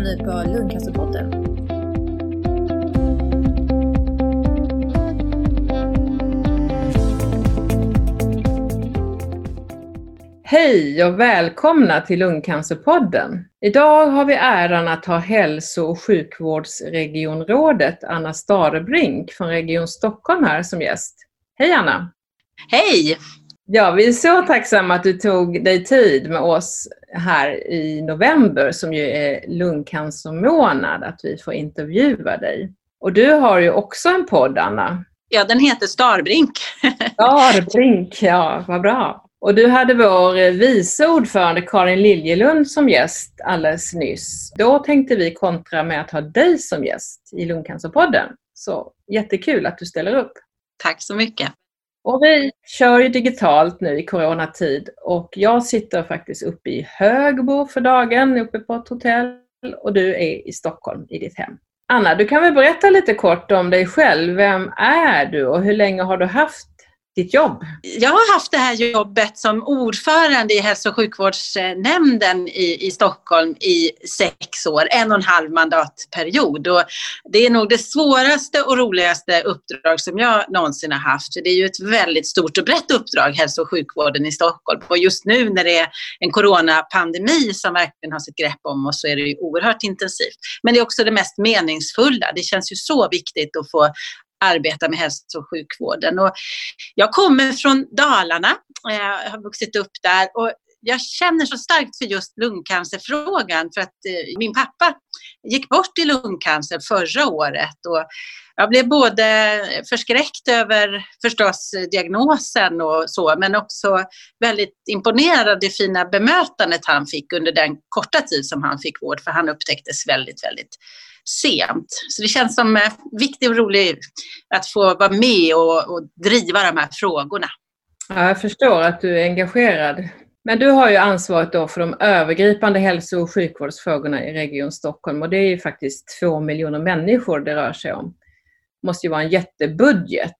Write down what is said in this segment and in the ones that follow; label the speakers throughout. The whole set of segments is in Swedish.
Speaker 1: lyssnar nu på Lundcancerpodden.
Speaker 2: Hej och välkomna till Lungcancerpodden. Idag har vi äran att ha hälso och sjukvårdsregionrådet Anna Starebrink från Region Stockholm här som gäst. Hej Anna!
Speaker 3: Hej!
Speaker 2: Ja, vi är så tacksamma att du tog dig tid med oss här i november som ju är lungcancermånad, att vi får intervjua dig. Och du har ju också en podd, Anna.
Speaker 3: Ja, den heter Starbrink.
Speaker 2: Starbrink, ja, vad bra. Och du hade vår vice ordförande Karin Liljelund som gäst alldeles nyss. Då tänkte vi kontra med att ha dig som gäst i Lungcancerpodden. Så jättekul att du ställer upp.
Speaker 3: Tack så mycket.
Speaker 2: Och vi kör ju digitalt nu i coronatid och jag sitter faktiskt uppe i Högbo för dagen, uppe på ett hotell och du är i Stockholm i ditt hem. Anna, du kan väl berätta lite kort om dig själv. Vem är du och hur länge har du haft ditt jobb?
Speaker 3: Jag har haft det här jobbet som ordförande i hälso och sjukvårdsnämnden i, i Stockholm i sex år, en och en halv mandatperiod. Och det är nog det svåraste och roligaste uppdrag som jag någonsin har haft. Det är ju ett väldigt stort och brett uppdrag, hälso och sjukvården i Stockholm. Och just nu när det är en coronapandemi som verkligen har sitt grepp om oss så är det ju oerhört intensivt. Men det är också det mest meningsfulla. Det känns ju så viktigt att få arbetar med hälso och sjukvården. Och jag kommer från Dalarna, jag har vuxit upp där och jag känner så starkt för just lungcancerfrågan för att eh, min pappa gick bort i lungcancer förra året. Och jag blev både förskräckt över förstås diagnosen och så, men också väldigt imponerad av det fina bemötandet han fick under den korta tid som han fick vård, för han upptäcktes väldigt, väldigt sent. Så det känns som eh, viktigt och roligt att få vara med och, och driva de här frågorna.
Speaker 2: Ja, jag förstår att du är engagerad. Men du har ju ansvaret då för de övergripande hälso och sjukvårdsfrågorna i Region Stockholm och det är ju faktiskt två miljoner människor det rör sig om. Det måste ju vara en jättebudget.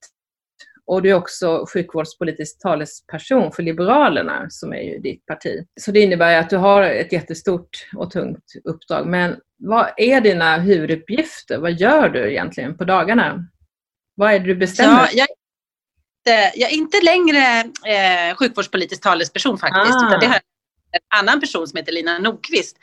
Speaker 2: Och du är också sjukvårdspolitisk talesperson för Liberalerna, som är ju ditt parti. Så det innebär att du har ett jättestort och tungt uppdrag. Men vad är dina huvuduppgifter? Vad gör du egentligen på dagarna? Vad är det du bestämmer?
Speaker 3: Ja, jag, är inte längre eh, sjukvårdspolitisk talesperson faktiskt. Ah. Utan det har en annan person som heter Lina Nordqvist.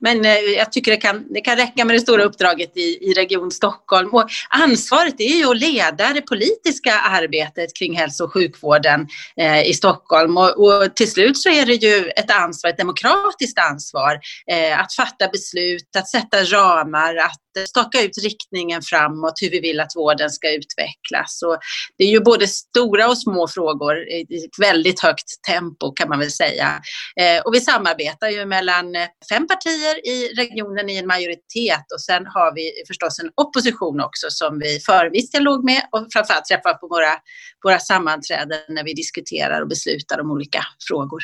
Speaker 3: Men eh, jag tycker det kan, det kan räcka med det stora uppdraget i, i Region Stockholm. Och ansvaret är ju att leda det politiska arbetet kring hälso och sjukvården eh, i Stockholm. Och, och, till slut så är det ju ett ansvar, ett demokratiskt ansvar eh, att fatta beslut, att sätta ramar, att staka ut riktningen framåt, hur vi vill att vården ska utvecklas. Och det är ju både stora och små frågor i ett väldigt högt tempo kan man väl säga. Eh, och vi samarbetar ju mellan eh, fem partier i regionen i en majoritet och sen har vi förstås en opposition också som vi för viss dialog med och framförallt träffar på våra, våra sammanträden när vi diskuterar och beslutar om olika frågor.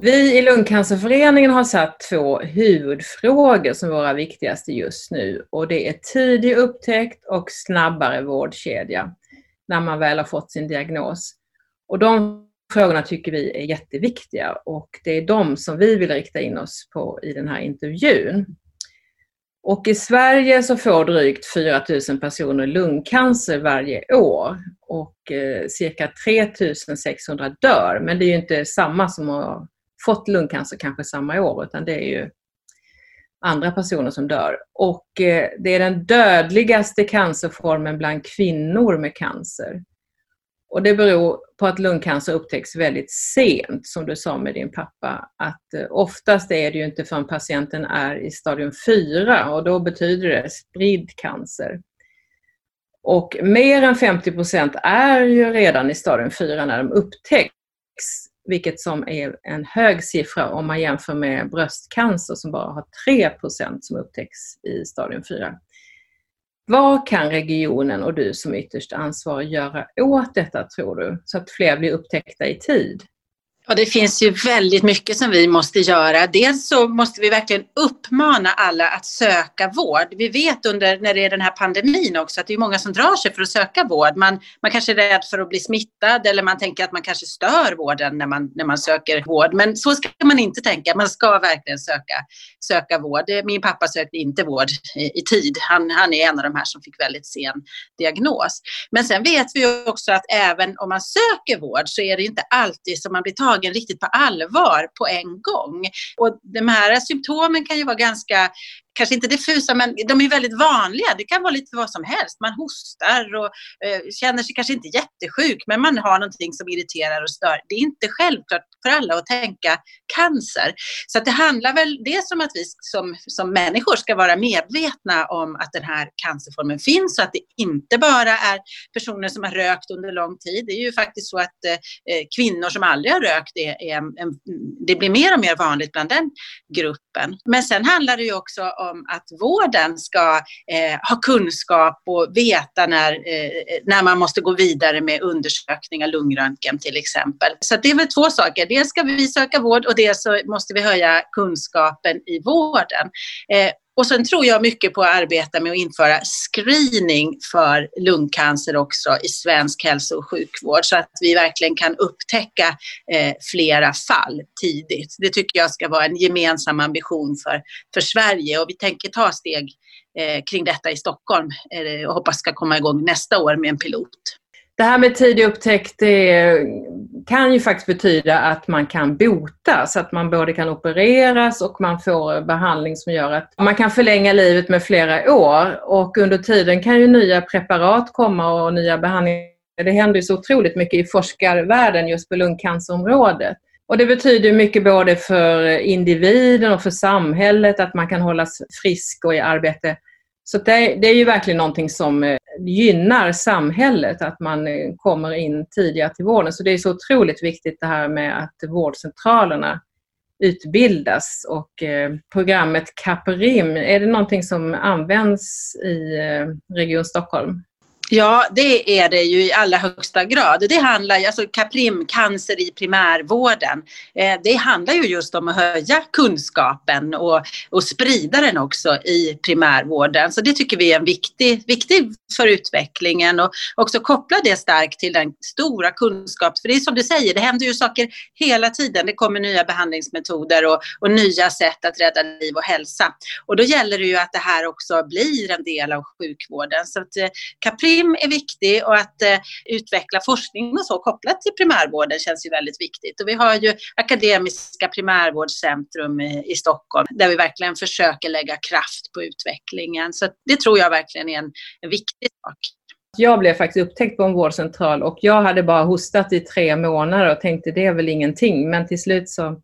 Speaker 2: Vi i Lungcancerföreningen har satt två huvudfrågor som våra viktigaste just nu och det är tidig upptäckt och snabbare vårdkedja när man väl har fått sin diagnos. Och de frågorna tycker vi är jätteviktiga och det är de som vi vill rikta in oss på i den här intervjun. Och i Sverige så får drygt 4 000 personer lungcancer varje år och eh, cirka 3 600 dör. Men det är ju inte samma som har fått lungcancer kanske samma år utan det är ju andra personer som dör. Och eh, det är den dödligaste cancerformen bland kvinnor med cancer. Och det beror på att lungcancer upptäcks väldigt sent, som du sa med din pappa. Att eh, oftast är det ju inte förrän patienten är i stadium 4 och då betyder det spridd cancer. Och mer än 50 är ju redan i stadium 4 när de upptäcks, vilket som är en hög siffra om man jämför med bröstcancer som bara har 3 som upptäcks i stadium 4. Vad kan regionen och du som ytterst ansvarig göra åt detta tror du, så att fler blir upptäckta i tid?
Speaker 3: Ja, det finns ju väldigt mycket som vi måste göra. Dels så måste vi verkligen uppmana alla att söka vård. Vi vet under när det är den här pandemin också att det är många som drar sig för att söka vård. Man, man kanske är rädd för att bli smittad eller man tänker att man kanske stör vården när man, när man söker vård. Men så ska man inte tänka. Man ska verkligen söka, söka vård. Min pappa sökte inte vård i, i tid. Han, han är en av de här som fick väldigt sen diagnos. Men sen vet vi också att även om man söker vård så är det inte alltid som man blir tagen tagen riktigt på allvar på en gång. Och de här symptomen kan ju vara ganska kanske inte diffusa, men de är väldigt vanliga. Det kan vara lite vad som helst. Man hostar och eh, känner sig kanske inte jättesjuk, men man har någonting som irriterar och stör. Det är inte självklart för alla att tänka cancer. Så det handlar väl dels om att vi som, som människor ska vara medvetna om att den här cancerformen finns och att det inte bara är personer som har rökt under lång tid. Det är ju faktiskt så att eh, eh kvinnor som aldrig har rökt, är, är en, det blir mer och mer vanligt bland den gruppen. Men sen handlar det ju också om om att vården ska eh, ha kunskap och veta när, eh, när man måste gå vidare med undersökningar, lungröntgen till exempel. Så det är väl två saker. Dels ska vi söka vård och dels så måste vi höja kunskapen i vården. Eh, och sen tror jag mycket på att arbeta med att införa screening för lungcancer också i svensk hälso och sjukvård så att vi verkligen kan upptäcka eh, flera fall tidigt. Det tycker jag ska vara en gemensam ambition för, för Sverige och vi tänker ta steg eh, kring detta i Stockholm eh, och hoppas ska komma igång nästa år med en pilot.
Speaker 2: Det här med tidig upptäckt det kan ju faktiskt betyda att man kan bota, så att man både kan opereras och man får behandling som gör att man kan förlänga livet med flera år. Och under tiden kan ju nya preparat komma och nya behandlingar. Det händer ju så otroligt mycket i forskarvärlden just på lungcancerområdet. Och det betyder mycket både för individen och för samhället att man kan hållas frisk och i arbete. Så det, det är ju verkligen någonting som eh, gynnar samhället att man eh, kommer in tidigare till vården. Så det är så otroligt viktigt det här med att vårdcentralerna utbildas och eh, programmet Caprim, är det någonting som används i eh, Region Stockholm?
Speaker 3: Ja, det är det ju i allra högsta grad. Det handlar, alltså Caprim, cancer i primärvården, eh, det handlar ju just om att höja kunskapen och, och sprida den också i primärvården. Så det tycker vi är en viktig, viktig för utvecklingen och också koppla det starkt till den stora kunskap. För det är som du säger, det händer ju saker hela tiden. Det kommer nya behandlingsmetoder och, och nya sätt att rädda liv och hälsa. Och då gäller det ju att det här också blir en del av sjukvården. Så att eh, Caprim krim är viktig och att eh, utveckla forskning och så kopplat till primärvården känns ju väldigt viktigt. Och vi har ju Akademiska primärvårdscentrum i, i Stockholm där vi verkligen försöker lägga kraft på utvecklingen. Så det tror jag verkligen är en, en viktig sak.
Speaker 2: Jag blev faktiskt upptäckt på en vårdcentral och jag hade bara hostat i tre månader och tänkte det är väl ingenting. Men till slut så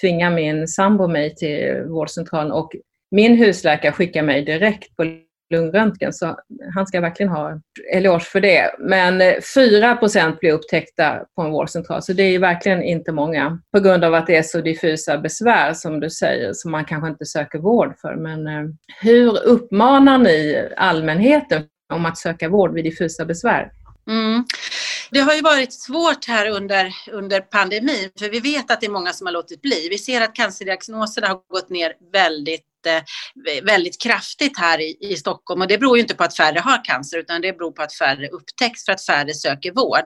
Speaker 2: tvingade min sambo mig till vårdcentralen och min husläkare skickade mig direkt på lungröntgen. Så han ska verkligen ha eloge för det. Men eh, 4 blir upptäckta på en vårdcentral, så det är verkligen inte många. På grund av att det är så diffusa besvär som du säger, som man kanske inte söker vård för. Men eh, hur uppmanar ni allmänheten om att söka vård vid diffusa besvär?
Speaker 3: Mm. Det har ju varit svårt här under, under pandemin, för vi vet att det är många som har låtit bli. Vi ser att cancerdiagnoserna har gått ner väldigt väldigt kraftigt här i, i Stockholm och det beror ju inte på att färre har cancer utan det beror på att färre upptäcks för att färre söker vård.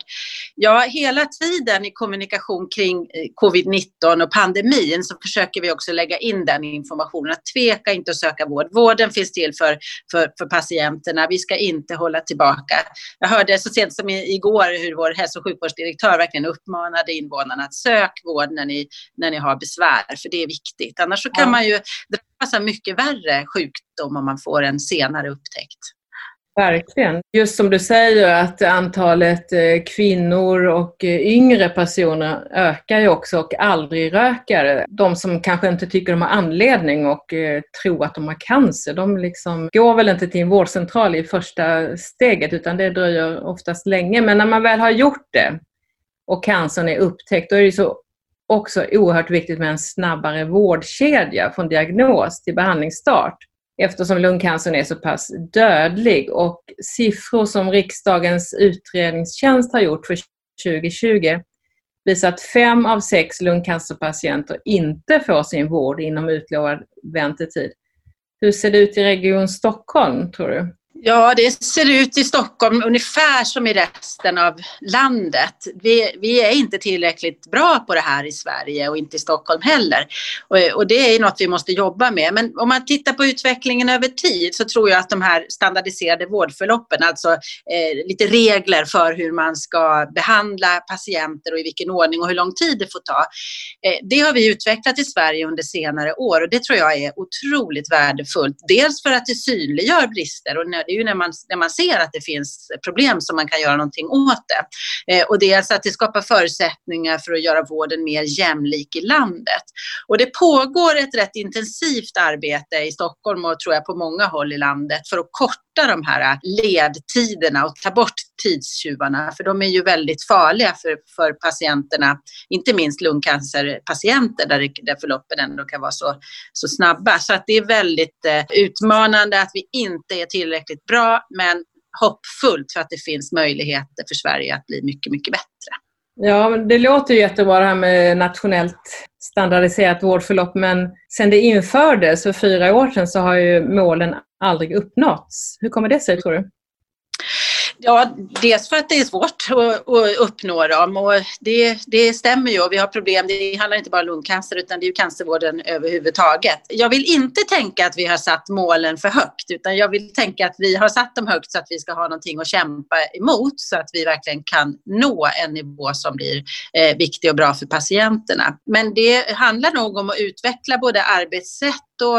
Speaker 3: Ja, hela tiden i kommunikation kring eh, covid-19 och pandemin så försöker vi också lägga in den informationen att tveka inte att söka vård. Vården finns till för, för, för patienterna. Vi ska inte hålla tillbaka. Jag hörde så sent som igår hur vår hälso och sjukvårdsdirektör verkligen uppmanade invånarna att sök vård när ni, när ni har besvär, för det är viktigt. Annars så kan ja. man ju drabbas mycket värre sjukdom om man får en senare upptäckt.
Speaker 2: Verkligen. Just som du säger att antalet eh, kvinnor och eh, yngre personer ökar ju också och aldrig rökare. De som kanske inte tycker de har anledning och eh, tror att de har cancer, de liksom går väl inte till en vårdcentral i första steget utan det dröjer oftast länge. Men när man väl har gjort det och cancern är upptäckt, då är det så också oerhört viktigt med en snabbare vårdkedja från diagnos till behandlingsstart eftersom lungcancern är så pass dödlig. Och siffror som riksdagens utredningstjänst har gjort för 2020 visar att fem av sex lungcancerpatienter inte får sin vård inom utlovad väntetid. Hur ser det ut i Region Stockholm, tror du?
Speaker 3: Ja, det ser ut i Stockholm ungefär som i resten av landet. Vi, vi, är inte tillräckligt bra på det här i Sverige och inte i Stockholm heller. Och, och, det är något vi måste jobba med. Men om man tittar på utvecklingen över tid så tror jag att de här standardiserade vårdförloppen, alltså eh, lite regler för hur man ska behandla patienter och i vilken ordning och hur lång tid det får ta. Eh, det har vi utvecklat i Sverige under senare år och det tror jag är otroligt värdefullt. Dels för att det synliggör brister och när det är ju när man, när man ser att det finns problem som man kan göra någonting åt det. Eh, och dels alltså att det skapar förutsättningar för att göra vården mer jämlik i landet. Och det pågår ett rätt intensivt arbete i Stockholm och tror jag på många håll i landet för att korta de här ledtiderna och ta bort tidstjuvarna, för de är ju väldigt farliga för, för patienterna, inte minst lungcancerpatienter där, det, där förloppen ändå kan vara så, så snabba. Så att det är väldigt eh, utmanande att vi inte är tillräckligt bra, men hoppfullt för att det finns möjligheter för Sverige att bli mycket, mycket bättre.
Speaker 2: Ja, det låter ju jättebra det här med nationellt standardiserat vårdförlopp, men sedan det infördes för fyra år sedan så har ju målen aldrig uppnåtts. Hur kommer det sig tror du?
Speaker 3: Ja, dels för att det är svårt att, att uppnå dem och det, det stämmer ju och vi har problem. Det handlar inte bara om lungcancer utan det är ju cancervården överhuvudtaget. Jag vill inte tänka att vi har satt målen för högt utan jag vill tänka att vi har satt dem högt så att vi ska ha någonting att kämpa emot så att vi verkligen kan nå en nivå som blir eh, viktig och bra för patienterna. Men det handlar nog om att utveckla både arbetssätt och,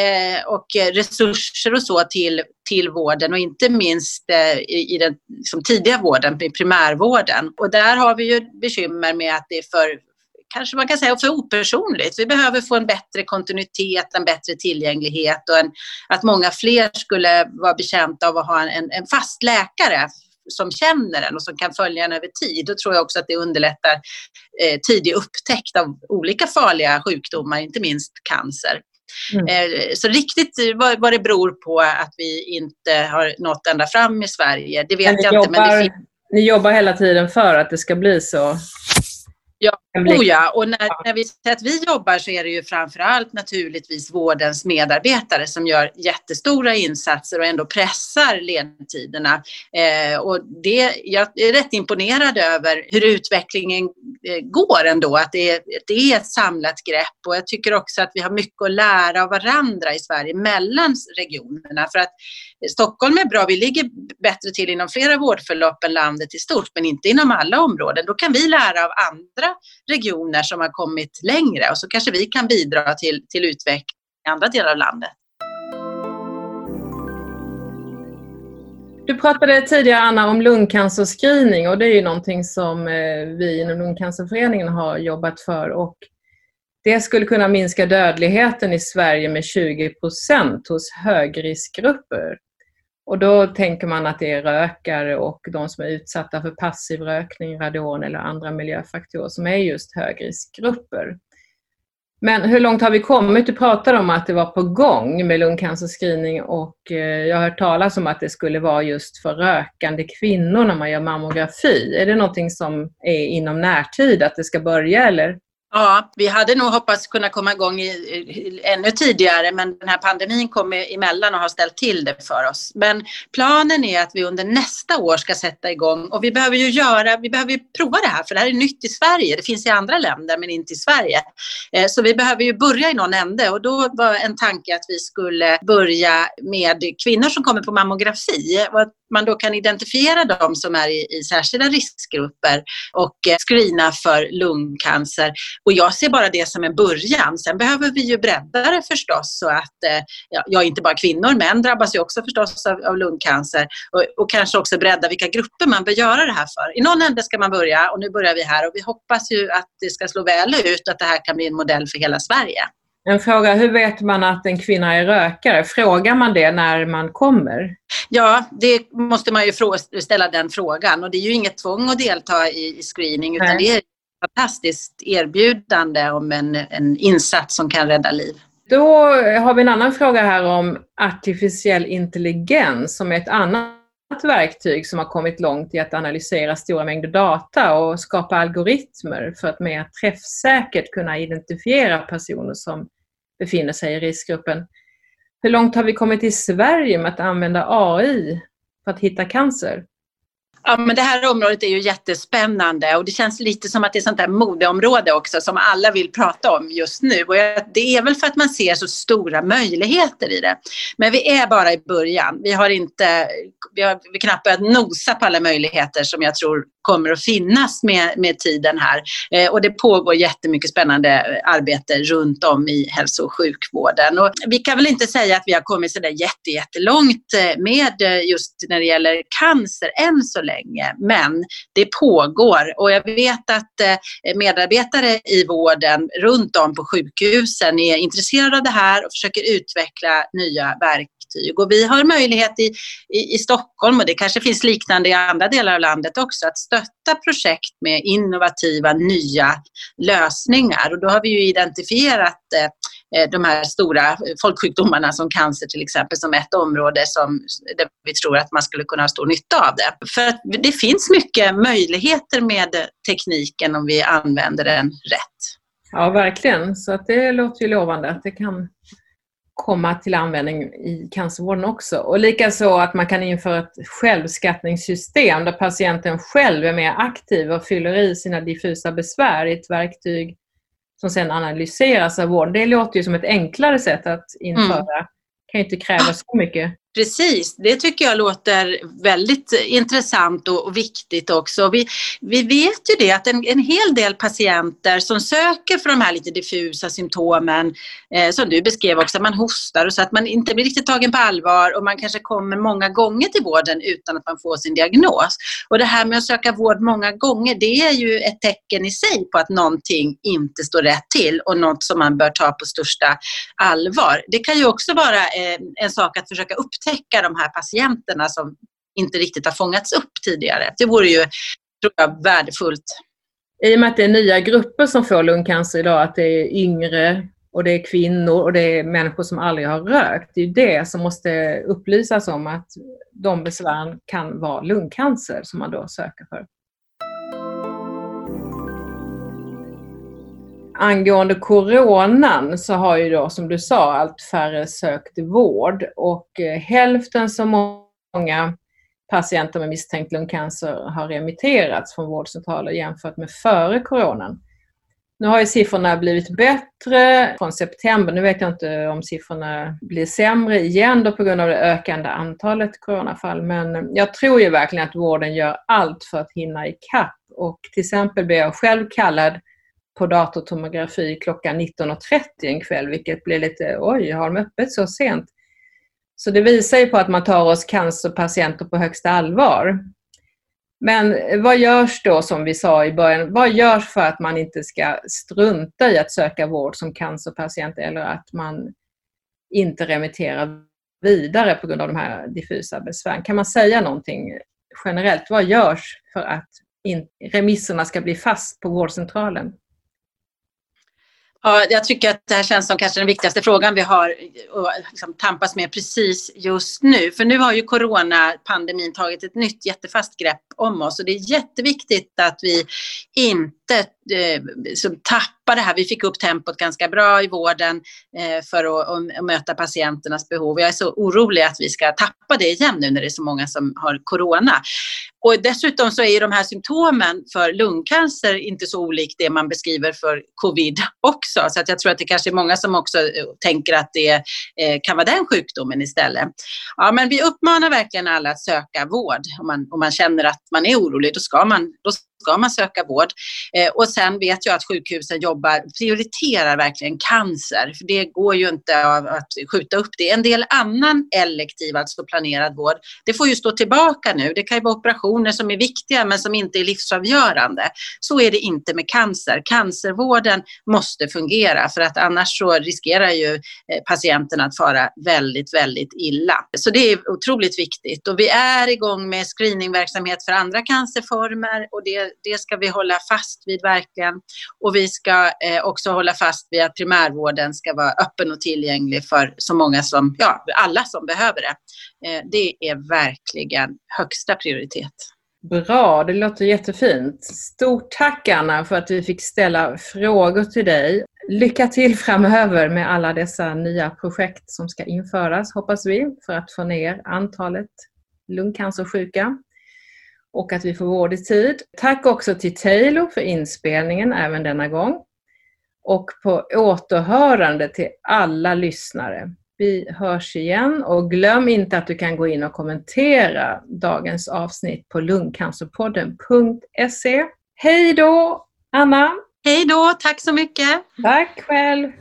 Speaker 3: eh, och resurser och så till, till vården och inte minst eh, i, i den liksom, tidiga vården, i primärvården. Och där har vi ju bekymmer med att det är för kanske man kan säga för opersonligt. Vi behöver få en bättre kontinuitet, en bättre tillgänglighet och en, att många fler skulle vara betjänta av att ha en, en fast läkare som känner en och som kan följa en över tid. Då tror jag också att det underlättar eh, tidig upptäckt av olika farliga sjukdomar, inte minst cancer. Mm. Eh, så riktigt vad, vad det beror på att vi inte har nått ända fram i Sverige, det vet jag
Speaker 2: jobbar,
Speaker 3: inte. Men det
Speaker 2: ni jobbar hela tiden för att det ska bli så?
Speaker 3: Ja, oh ja. och när, när vi säger att vi jobbar så är det ju framförallt naturligtvis vårdens medarbetare som gör jättestora insatser och ändå pressar ledtiderna. Eh, och det, jag är rätt imponerad över hur utvecklingen eh, går ändå, att det, är, det är ett samlat grepp och jag tycker också att vi har mycket att lära av varandra i Sverige mellan regionerna. För att Stockholm är bra, vi ligger bättre till inom flera vårdförlopp än landet i stort, men inte inom alla områden. Då kan vi lära av andra regioner som har kommit längre och så kanske vi kan bidra till, till utveckling i andra delar av landet.
Speaker 2: Du pratade tidigare Anna om lungcancerscreening och det är ju någonting som eh, vi inom Lungcancerföreningen har jobbat för och det skulle kunna minska dödligheten i Sverige med 20 procent hos högriskgrupper. Och då tänker man att det är rökare och de som är utsatta för passiv rökning, radon eller andra miljöfaktorer som är just högriskgrupper. Men hur långt har vi kommit? Du pratade om att det var på gång med lungcancerscreening och eh, jag har hört talas om att det skulle vara just för rökande kvinnor när man gör mammografi. Är det någonting som är inom närtid, att det ska börja eller?
Speaker 3: Ja, vi hade nog hoppats kunna komma igång i, i, ännu tidigare men den här pandemin kom emellan och har ställt till det för oss. Men planen är att vi under nästa år ska sätta igång och vi behöver ju göra, vi behöver ju prova det här för det här är nytt i Sverige. Det finns i andra länder men inte i Sverige. Eh, så vi behöver ju börja i någon ände och då var en tanke att vi skulle börja med kvinnor som kommer på mammografi och man då kan identifiera de som är i, i särskilda riskgrupper och eh, screena för lungcancer och jag ser bara det som en början. Sen behöver vi ju bredda det förstås så att, eh, ja, inte bara kvinnor, män drabbas ju också förstås av, av lungcancer och, och, kanske också bredda vilka grupper man bör göra det här för. I någon ände ska man börja och nu börjar vi här och vi hoppas ju att det ska slå väl ut, att det här kan bli en modell för hela Sverige.
Speaker 2: En fråga, hur vet man att en kvinna är rökare? Frågar man det när man kommer?
Speaker 3: Ja, det måste man ju ställa den frågan och det är ju inget tvång att delta i, screening utan Nej. det är fantastiskt erbjudande om en, en insats som kan rädda liv.
Speaker 2: Då har vi en annan fråga här om artificiell intelligens som är ett annat verktyg som har kommit långt i att analysera stora mängder data och skapa algoritmer för att mer träffsäkert kunna identifiera personer som befinner sig i riskgruppen. Hur långt har vi kommit i Sverige med att använda AI för att hitta cancer?
Speaker 3: Ja, men det här området är ju jättespännande och det känns lite som att det är sånt där modeområde också som alla vill prata om just nu. Och det är väl för att man ser så stora möjligheter i det. Men vi är bara i början. Vi har inte, vi har vi knappt börjat nosa på alla möjligheter som jag tror kommer att finnas med, med tiden här. Eh, och det pågår jättemycket spännande arbete runt om i hälso och sjukvården. Och vi kan väl inte säga att vi har kommit så där jätte, jättelångt eh, med eh, just när det gäller cancer än så länge. Men det pågår och jag vet att eh, medarbetare i vården runt om på sjukhusen är intresserade av det här och försöker utveckla nya verktyg verktyg. Och vi har möjlighet i, i, i Stockholm, och det kanske finns liknande i andra delar av landet också, att stötta projekt med innovativa nya lösningar. Och då har vi ju identifierat eh, eh de här stora eh, folksjukdomarna som cancer till exempel som ett område som där vi tror att man skulle kunna ha stor nytta av det. För att det finns mycket möjligheter med tekniken om vi använder den rätt.
Speaker 2: Ja, verkligen. Så att det låter ju lovande att det kan komma till användning i cancervården också. Och likaså att man kan införa ett självskattningssystem där patienten själv är mer aktiv och fyller i sina diffusa besvär i ett verktyg som sedan analyseras av vården. Det låter ju som ett enklare sätt att införa. Mm. Det kan ju inte kräva så mycket
Speaker 3: Precis, det tycker jag låter väldigt intressant och, viktigt också. Vi, vi vet ju det att en, en, hel del patienter som söker för de här lite diffusa symptomen, eh, som du beskrev också, man hostar och så att man inte blir riktigt tagen på allvar och man kanske kommer många gånger till vården utan att man får sin diagnos. Och det här med att söka vård många gånger, det är ju ett tecken i sig på att någonting inte står rätt till och något som man bör ta på största allvar. Det kan ju också vara eh, en sak att försöka upptäcka upptäcka de här patienterna som inte riktigt har fångats upp tidigare. Det vore ju tror jag, värdefullt.
Speaker 2: I och med att det är nya grupper som får lungcancer idag, att det är yngre och det är kvinnor och det är människor som aldrig har rökt. Det är det som måste upplysas om att de besvären kan vara lungcancer som man då söker för. Angående coronan så har ju då som du sa allt färre sökt vård och eh, hälften så många patienter med misstänkt lungcancer har remitterats från vårdcentraler jämfört med före coronan. Nu har ju siffrorna blivit bättre från september. Nu vet jag inte om siffrorna blir sämre igen då på grund av det ökande antalet coronafall. Men jag tror ju verkligen att vården gör allt för att hinna ikapp. Och till exempel blev jag själv kallad på datortomografi klockan 19.30 en kväll, vilket blir lite, oj, har de öppet så sent? Så det visar ju på att man tar oss cancerpatienter på högsta allvar. Men eh, vad görs då, som vi sa i början, vad görs för att man inte ska strunta i att söka vård som cancerpatient eller att man inte remitterar vidare på grund av de här diffusa besvären? Kan man säga någonting generellt? Vad görs för att remisserna ska bli fast på vårdcentralen?
Speaker 3: Ja, jag tycker att det här känns som kanske den viktigaste frågan vi har att liksom tampas med precis just nu. För nu har ju coronapandemin tagit ett nytt jättefast grepp om oss och det är jätteviktigt att vi inte eh, tappar det här. Vi fick upp tempot ganska bra i vården eh, för att, att, möta patienternas behov. Jag är så orolig att vi ska tappa det igen nu när det är så många som har corona. Och dessutom så är de här symptomen för lungcancer inte så olikt det man beskriver för covid också. Så att jag tror att det kanske är många som också eh, tänker att det eh, kan vara den sjukdomen istället. Ja, men vi uppmanar verkligen alla att söka vård. Om man, om man känner att man är orolig, då ska man, då ska man söka vård. Eh, och sen vet jag att sjukhusen jobbar, prioriterar verkligen cancer. För det går ju inte att skjuta upp det. En del annan elektiv, alltså planerad vård, det får ju stå tillbaka nu. Det kan ju vara operationer som är viktiga men som inte är livsavgörande. Så är det inte med cancer. Cancervården måste fungera för att annars så riskerar ju eh, patienten att fara väldigt, väldigt illa. Så det är otroligt viktigt och vi är igång med screeningverksamhet för andra cancerformer och det det ska vi hålla fast vid verkligen. Och vi ska eh, också hålla fast vid att primärvården ska vara öppen och tillgänglig för så många som, ja, alla som behöver det. Eh, det är verkligen högsta prioritet.
Speaker 2: Bra, det låter jättefint. Stort tack Anna för att vi fick ställa frågor till dig. Lycka till framöver med alla dessa nya projekt som ska införas, hoppas vi, för att få ner antalet lungcancersjuka och att vi får vård i tid. Tack också till Taylor för inspelningen även denna gång. Och på återhörande till alla lyssnare. Vi hörs igen och glöm inte att du kan gå in och kommentera dagens avsnitt på lungcancerpodden.se. Hej då Anna!
Speaker 3: Hej då, tack så mycket!
Speaker 2: Tack själv!